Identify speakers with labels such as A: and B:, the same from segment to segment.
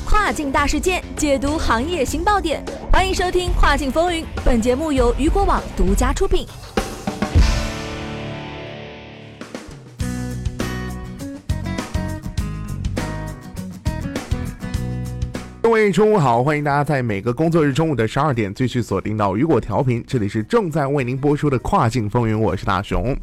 A: 跨境大事件，解读行业新爆点。欢迎收听《跨境风云》，本节目由雨果网独家出品。
B: 各位中午好，欢迎大家在每个工作日中午的十二点继续锁定到雨果调频，这里是正在为您播出的《跨境风云》，我是大熊。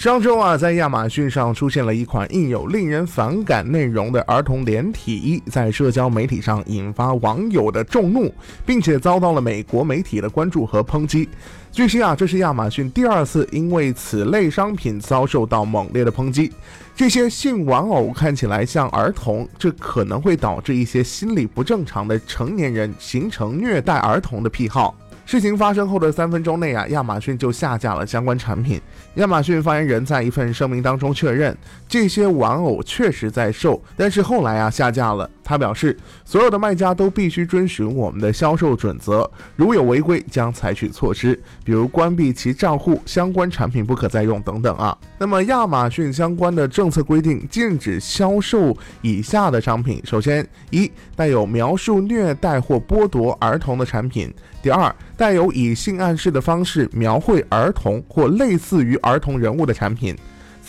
B: 上周啊，在亚马逊上出现了一款印有令人反感内容的儿童连体衣，在社交媒体上引发网友的众怒，并且遭到了美国媒体的关注和抨击。据悉啊，这是亚马逊第二次因为此类商品遭受到猛烈的抨击。这些性玩偶看起来像儿童，这可能会导致一些心理不正常的成年人形成虐待儿童的癖好。事情发生后的三分钟内啊，亚马逊就下架了相关产品。亚马逊发言人在一份声明当中确认，这些玩偶确实在售，但是后来啊下架了。他表示，所有的卖家都必须遵循我们的销售准则，如有违规将采取措施，比如关闭其账户、相关产品不可再用等等啊。那么亚马逊相关的政策规定禁止销售以下的商品：首先，一带有描述虐待或剥夺儿童的产品；第二，带有以性暗示的方式描绘儿童或类似于儿童人物的产品。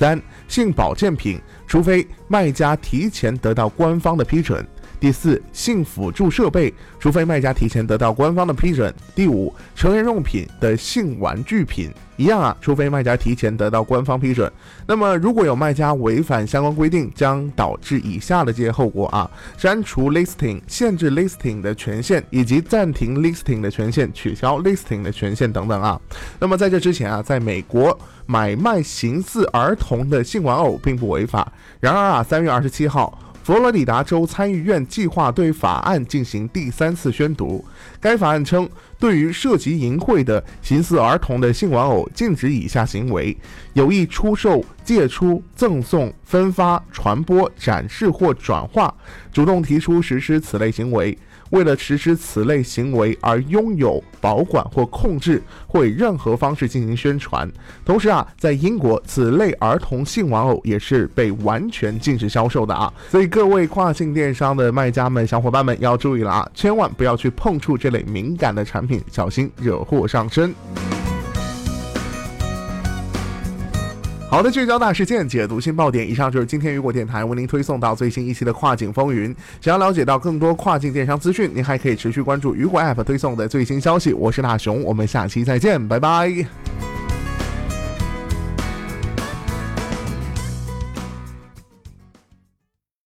B: 三、性保健品，除非卖家提前得到官方的批准。第四，性辅助设备，除非卖家提前得到官方的批准。第五，成人用品的性玩具品，一样啊，除非卖家提前得到官方批准。那么，如果有卖家违反相关规定，将导致以下的这些后果啊：删除 listing、限制 listing 的权限，以及暂停 listing 的权限、取消 listing 的权限等等啊。那么在这之前啊，在美国买卖形似儿童的性玩偶并不违法。然而啊，三月二十七号。佛罗里达州参议院计划对法案进行第三次宣读。该法案称，对于涉及淫秽的形似儿童的性玩偶，禁止以下行为：有意出售、借出、赠送、分发、传播、展示或转化，主动提出实施此类行为。为了实施此类行为而拥有、保管或控制，或以任何方式进行宣传。同时啊，在英国，此类儿童性玩偶也是被完全禁止销售的啊。所以各位跨境电商的卖家们、小伙伴们要注意了啊，千万不要去碰触这类敏感的产品，小心惹祸上身。好的，聚焦大事件，解读新爆点。以上就是今天雨果电台为您推送到最新一期的跨境风云。想要了解到更多跨境电商资讯，您还可以持续关注雨果 App 推送的最新消息。我是大熊，我们下期再见，拜拜。